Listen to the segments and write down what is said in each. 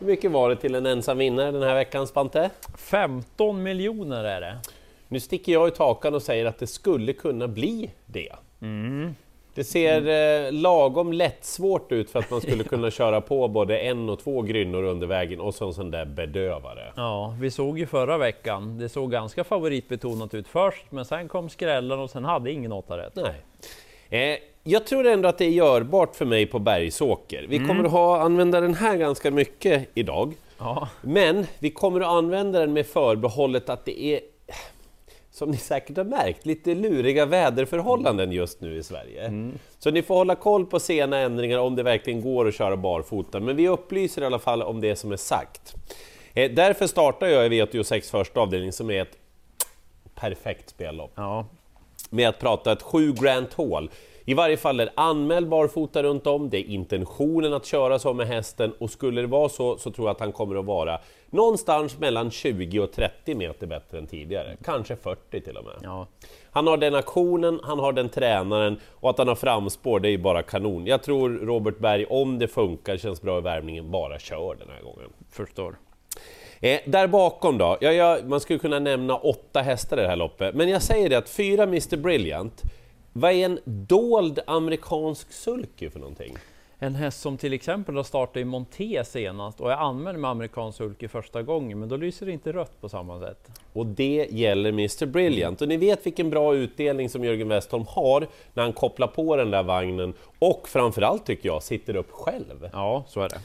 Hur mycket var det till en ensam vinnare den här veckan, Spante? 15 miljoner är det. Nu sticker jag i takan och säger att det skulle kunna bli det. Mm. Det ser eh, lagom lättsvårt ut för att man skulle kunna köra på både en och två grynnor under vägen och så en sån där bedövare. Ja, vi såg ju förra veckan. Det såg ganska favoritbetonat ut först, men sen kom skrällen och sen hade ingen åtta rätt. Nej. Eh, jag tror ändå att det är görbart för mig på Bergsåker. Vi kommer att ha, använda den här ganska mycket idag. Ja, Men vi kommer att använda den med förbehållet att det är, som ni säkert har märkt, lite luriga väderförhållanden just nu i Sverige. Så ni får hålla koll på sena ändringar om det verkligen går att köra barfota, men vi upplyser i alla fall om det som är sagt. Eh, därför startar jag i V86 första avdelning som är ett perfekt spellopp ja. med att prata ett 7 Grand Hall. I varje fall är anmäld barfota runt om, det är intentionen att köra så med hästen och skulle det vara så så tror jag att han kommer att vara någonstans mellan 20 och 30 meter bättre än tidigare, kanske 40 till och med. ja. Han har den aktionen, han har den tränaren och att han har framspår det är ju bara kanon. Jag tror Robert Berg, om det funkar, känns bra i värmningen, bara kör den här gången. Förstår. Eh, där bakom då? Ja, ja, man skulle kunna nämna åtta hästar i det här loppet, men jag säger det att fyra Mr Brilliant, vad är en dold amerikansk sulky för någonting? En häst som till exempel har startat i Monté senast och är anmäld med amerikansk sulky första gången, men då lyser det inte rött på samma sätt. Och det gäller Mr Brilliant. Och ni vet vilken bra utdelning som Jörgen Westholm har när han kopplar på den där vagnen och framförallt tycker jag sitter upp själv. Ja, så är det.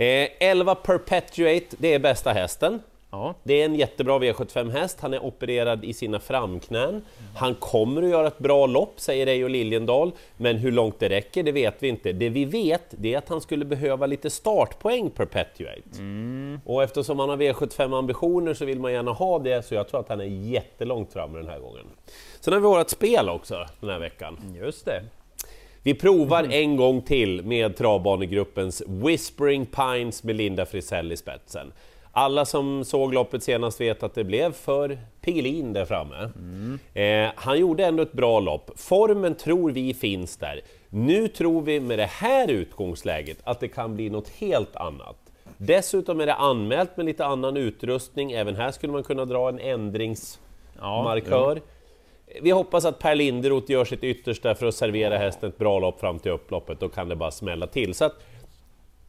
Eh, 11 Perpetuate, det är bästa hästen. Ja, Det är en jättebra V75-häst, han är opererad i sina framknän. Han kommer att göra ett bra lopp, säger Reijo Liljendal, men hur långt det räcker, det vet vi inte. Det vi vet, det är att han skulle behöva lite startpoäng Perpetuate. Och eftersom han har V75-ambitioner så vill man gärna ha det, så jag tror att han är jättelångt framme den här gången. Sen har vi vårt spel också den här veckan. just det. Vi provar en gång till med travbanegruppens Whispering Pines med Linda Frisell i spetsen. Alla som såg loppet senast vet att det blev för Piggelin där framme. Eh, han gjorde ändå ett bra lopp. Formen tror vi finns där. Nu tror vi med det här utgångsläget att det kan bli något helt annat. Dessutom är det anmält med lite annan utrustning. Även här skulle man kunna dra en ändringsmarkör. Vi hoppas att Per Linderoth gör sitt yttersta för att servera hästen ett bra lopp fram till upploppet, då kan det bara smälla till. Så att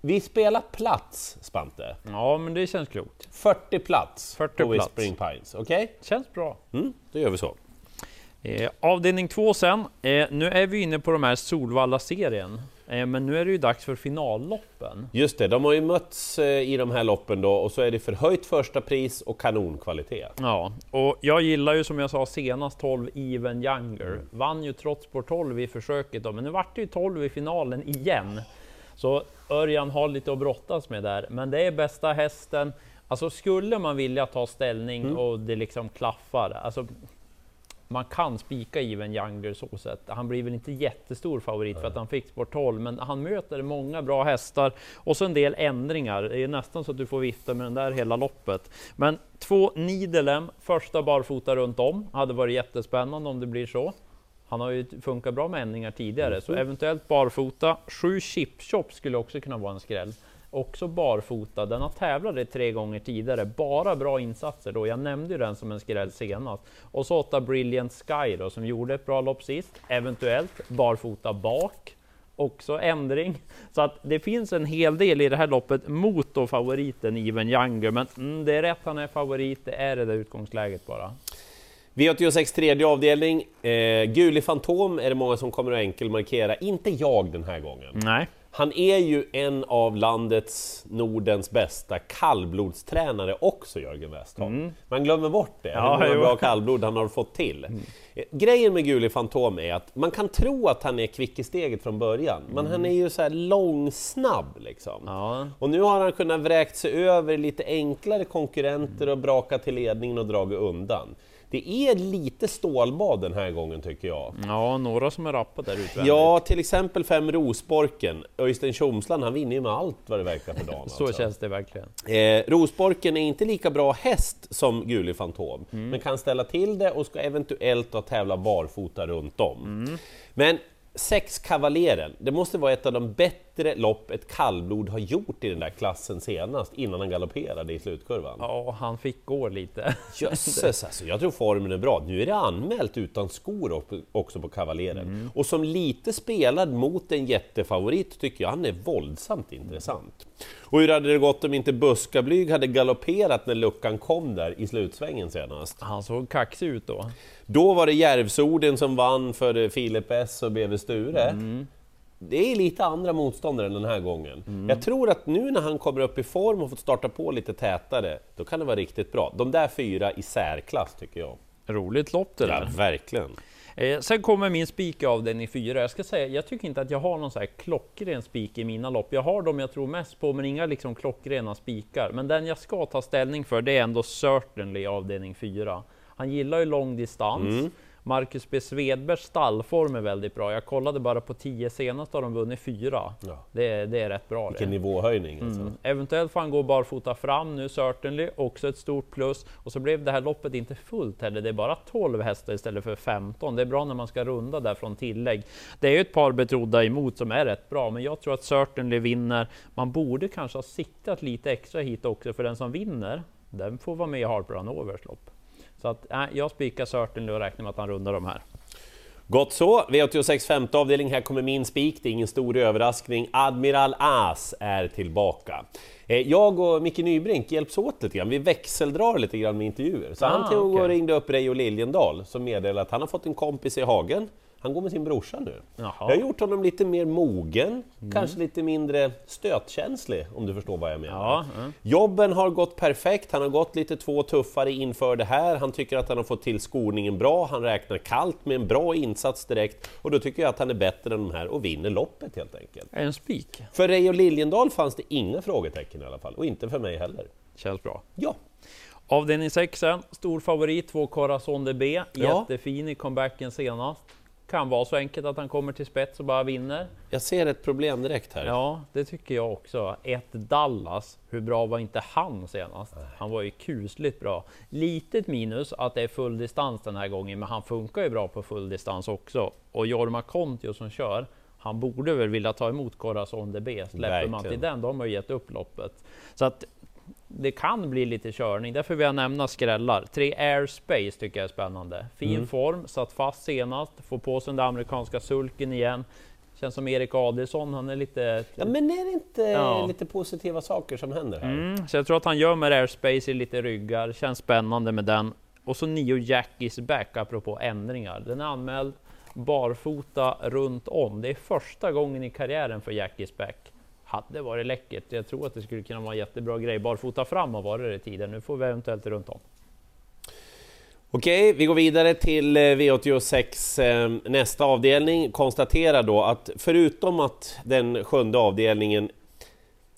vi spelar plats, Spante. Ja, men det känns klokt. 40 plats 40 på plats. Whispering Pines, okej? Känns bra. Mm, då gör vi så. Eh, avdelning två sen. Eh, nu är vi inne på de här Solvalla-serien. Eh, men nu är det ju dags för finalloppen. Just det, de har ju mötts eh, i de här loppen då och så är det förhöjt första pris och kanonkvalitet. Ja, och jag gillar ju som jag sa senast 12 Even Younger. Vann ju trots på 12 i försöket då, men nu vart det ju 12 i finalen igen. Så Örjan har lite att brottas med där, men det är bästa hästen. Alltså skulle man vilja ta ställning och det liksom klaffar, alltså man kan spika Even Younger så sätt. Han blir väl inte jättestor favorit för att han fick sport 12, men han möter många bra hästar och så en del ändringar. Det är nästan så att du får vifta med den där hela loppet. Men två Nidelem, första barfota runt om, hade varit jättespännande om det blir så. Han har ju funkat bra med ändringar tidigare, så eventuellt barfota. Sju chipchop skulle också kunna vara en skräll. Också barfota, den har tävlat det tre gånger tidigare, bara bra insatser då. Jag nämnde ju den som en skräll senast. Och så åtta Brilliant Sky då, som gjorde ett bra lopp sist, eventuellt barfota bak. Också ändring. Så att det finns en hel del i det här loppet mot då favoriten Even Younger. Men mm, det är rätt, han är favorit, det är det där utgångsläget bara. V86 tredje avdelning, eh, Guli Fantom är det många som kommer att enkelmarkera, inte jag den här gången. Nej. Han är ju en av landets, Nordens bästa kallblodstränare också, Jörgen Westholm. Man glömmer bort det, Ja, hur många bra kallblod han har fått till. Eh, Grejen med Guli Fantom är att man kan tro att han är kvick i steget från början, men han är ju så här långsnabb liksom. Ja. Och nu har han kunnat vräkt sig över lite enklare konkurrenter och braka till ledningen och dragit undan. Det är lite stålbad den här gången tycker jag. ja, några som är rappa där utvändigt. Ja, till exempel fem Rosborken. Öystein Tjomsland, han vinner ju med allt vad det verkar för dagen. Så alltså. känns det verkligen. Eh, Rosborken är inte lika bra häst som Guli Fantom, Mm. men kan ställa till det och ska eventuellt då tävla barfota runt om. Men sex Kavaleren, det måste vara ett av de bättre lopp ett kallblod har gjort i den där klassen senast, innan han galopperade i slutkurvan. Ja, han fick gå lite. Jösses alltså, jag tror formen är bra. Nu är det anmält utan skor också på Kavaleren. Mm. Och som lite spelad mot en jättefavorit tycker jag han är våldsamt intressant. Och hur hade det gått om inte Buskablyg hade galopperat när luckan kom där i slutsvängen senast? Han såg kaxig ut då. Då var det Järvsorden som vann för Filip S och BV Sture. Mm. Det är lite andra motståndare än den här gången. Mm. Jag tror att nu när han kommer upp i form och får starta på lite tätare, då kan det vara riktigt bra. De där fyra i särklass tycker jag. Roligt lopp det där. Ja, verkligen. Eh, sen kommer min spik av den i fyra. Jag ska säga, jag tycker inte att jag har någon så här klockren spik i mina lopp. Jag har dem jag tror mest på, men inga liksom klockrena spikar. Men den jag ska ta ställning för, det är ändå Certainly avdelning 4. Han gillar ju lång distans. Mm. Marcus B Svedbergs stallform är väldigt bra. Jag kollade bara på 10 senast har de vunnit fyra. Ja. Det, det, är rätt bra. Vilken det. nivåhöjning! Mm. Alltså. Eventuellt får han gå barfota fram nu, certainly, också ett stort plus. Och så blev det här loppet inte fullt heller. Det är bara 12 hästar istället för 15. Det är bra när man ska runda där från tillägg. Det är ju ett par betrodda emot som är rätt bra, men jag tror att certainly vinner. Man borde kanske ha siktat lite extra hit också, för den som vinner, den får vara med i Harper Hanovers lopp. Så att, äh, jag spikar Certainly och räknar med att han rundar de här. Gott så! V86 femte avdelning, här kommer min spik, det är ingen stor överraskning. Admiral As är tillbaka. Eh, jag och Micke Nybrink hjälps åt lite grann, vi växeldrar lite grann med intervjuer. Så ah, han tog okay. och ringde upp Reijo Liljendal som meddelade att han har fått en kompis i Hagen han går med sin brorsa nu. Jaha. Jag har gjort honom lite mer mogen, mm. kanske lite mindre stötkänslig om du förstår vad jag menar. Ja, mm. Jobben har gått perfekt, han har gått lite två tuffare inför det här, han tycker att han har fått till skolningen bra, han räknar kallt med en bra insats direkt och då tycker jag att han är bättre än de här och vinner loppet helt enkelt. En spik. För Reijo Liljendal fanns det inga frågetecken i alla fall, och inte för mig heller. Känns bra. Ja. Avdelning 6, stor favorit, två Corazon de B, jättefin i comebacken senast kan vara så enkelt att han kommer till spets och bara vinner. Jag ser ett problem direkt här. Ja, det tycker jag också. Ett Dallas, hur bra var inte han senast? Han var ju kusligt bra. Litet minus att det är full distans den här gången, men han funkar ju bra på full distans också. Och Jorma Kontio som kör, han borde väl vilja ta emot Corazon DB. Släpper Verkligen. man till den, då har man ju gett upp loppet. Så att det kan bli lite körning, därför vill jag nämna skrällar. Tre Airspace tycker jag är spännande. Fin mm. form, satt fast senast, får på sig den där amerikanska sulken igen. Känns som Erik Adelsson, han är lite... Ja, men är det inte ja. lite positiva saker som händer här? Mm, så jag tror att han gör med Airspace i lite ryggar, känns spännande med den. Och så Nio Jack is back, apropå ändringar. Den är anmäld barfota runt om. Det är första gången i karriären för Jack is back hade varit läckert. Jag tror att det skulle kunna vara en jättebra grej. Barfota fram har varit det tidigare. Nu får vi eventuellt runt om. Okej, vi går vidare till eh, V86 eh, nästa avdelning. Konstaterar då att förutom att den sjunde avdelningen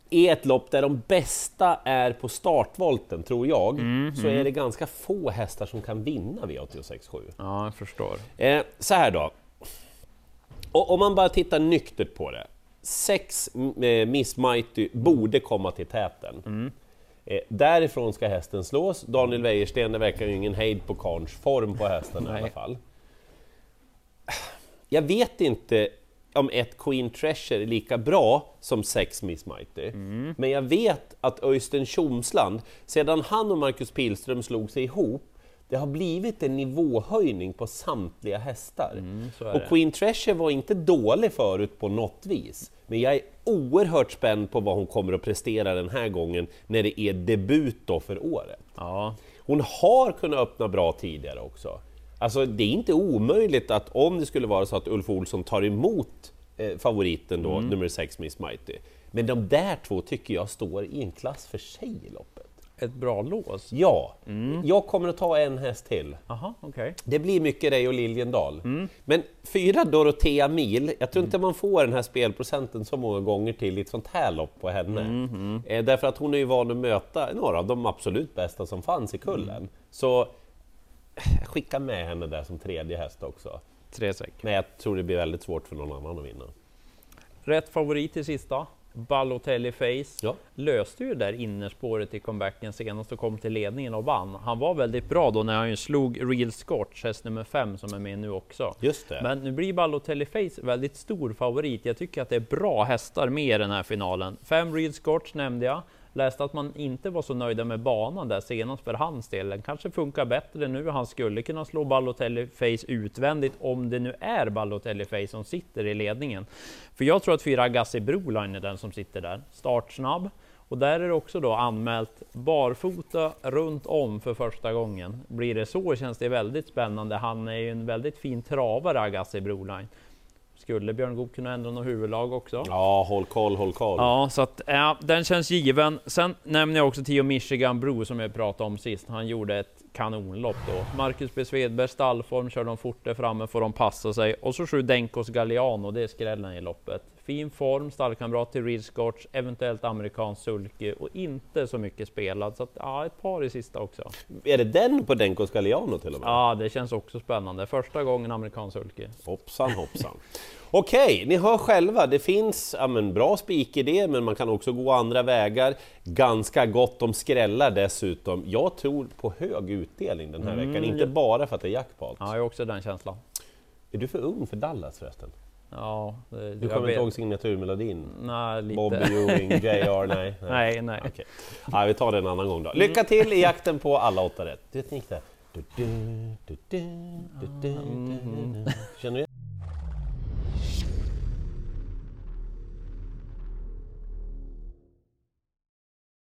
är ett lopp där de bästa är på startvolten, tror jag, mm, så mm. är det ganska få hästar som kan vinna V86 7. Ja, jag förstår. Eh, så här då. Och om man bara tittar nyktert på det sex eh, Miss Mighty borde komma till täten. Mm. Eh, därifrån ska hästen slås. Daniel Wäjersten, det verkar ju ingen hejd på karns form på hästen i alla fall. Jag vet inte om ett Queen Treasure är lika bra som sex Miss Mighty. Mm. Men jag vet att Öystein Tjomsland, sedan han och Marcus Pilström slog sig ihop, det har blivit en nivåhöjning på samtliga hästar. Mm, och Queen Treasure var inte dålig förut på något vis, men jag är oerhört spänd på vad hon kommer att prestera den här gången när det är debut då för året. Ja. Hon har kunnat öppna bra tidigare också. Alltså det är inte omöjligt att om det skulle vara så att Ulf Olsson tar emot eh, favoriten då, mm. nummer 6 Miss Mighty. Men de där två tycker jag står i en klass för sig i loppet ett bra lås? Ja, mm. jag kommer att ta en häst till. Aha, okay. Det blir mycket dig och Liljendal. Mm. Men fyra Dorotea Mil, jag tror inte man får den här spelprocenten så många gånger till i ett sånt här lopp på henne. Mm. Eh, därför att hon är ju van att möta några av de absolut bästa som fanns i kullen. Mm. Så skicka med henne där som tredje häst också. Tre säck. Men jag tror det blir väldigt svårt för någon annan att vinna. Rätt favorit i sista? Balotelli Face Ja. löste ju där innerspåret i comebacken senast och kom till ledningen och vann. Han var väldigt bra då när han slog Real Scotch, häst nummer fem som är med nu också. Just det. Men nu blir Balotelli Face väldigt stor favorit. Jag tycker att det är bra hästar med i den här finalen. Fem Real Scotch nämnde jag. Läste att man inte var så nöjda med banan där senast för hans del. Den kanske funkar bättre nu. Han skulle kunna slå Balotelli Face utvändigt om det nu är Balotelli Face som sitter i ledningen. För jag tror att fyra Agassi Broline är den som sitter där. Startsnabb. Och där är det också då anmält barfota runt om för första gången. Blir det så känns det väldigt spännande. Han är ju en väldigt fin travare, Agassi Broline. Skulle Björn Goop kunna ändra något huvudlag också? Ja, håll koll, håll koll. Ja, så att ja, den känns given. Sen nämner jag också Tio Michigan Bro som jag pratade om sist. Han gjorde ett kanonlopp då. Marcus B. Svedberg stallform, kör de fort där framme får de passa sig. Och så sju Denkos Galliano, det är skrällen i loppet. Fin form, stallkamrat till Reed Scotch, eventuellt amerikansk sulky och inte så mycket spelad. Så att, ja, ett par i sista också. Är det den på Denkos Galliano till och med? Ja, det känns också spännande. Första gången amerikansk sulky. Hoppsan hoppsan. Okej, ni hör själva, det finns ja, men, bra spikidé, men man kan också gå andra vägar. Ganska gott om skrällar dessutom. Jag tror på hög utdelning den här veckan, inte bara för att det är jackpot. Ja, jag har också den känslan. Är du för ung för Dallas förresten? Ja, det, Du kommer inte ihåg signaturmelodin? Nej, lite. Bobby Ewing, JR, nej? Nej, nej. Okej. Ja, vi tar det en annan gång då. Lycka till i jakten på alla åtta rätt. Du vet, du, du. Känner du igen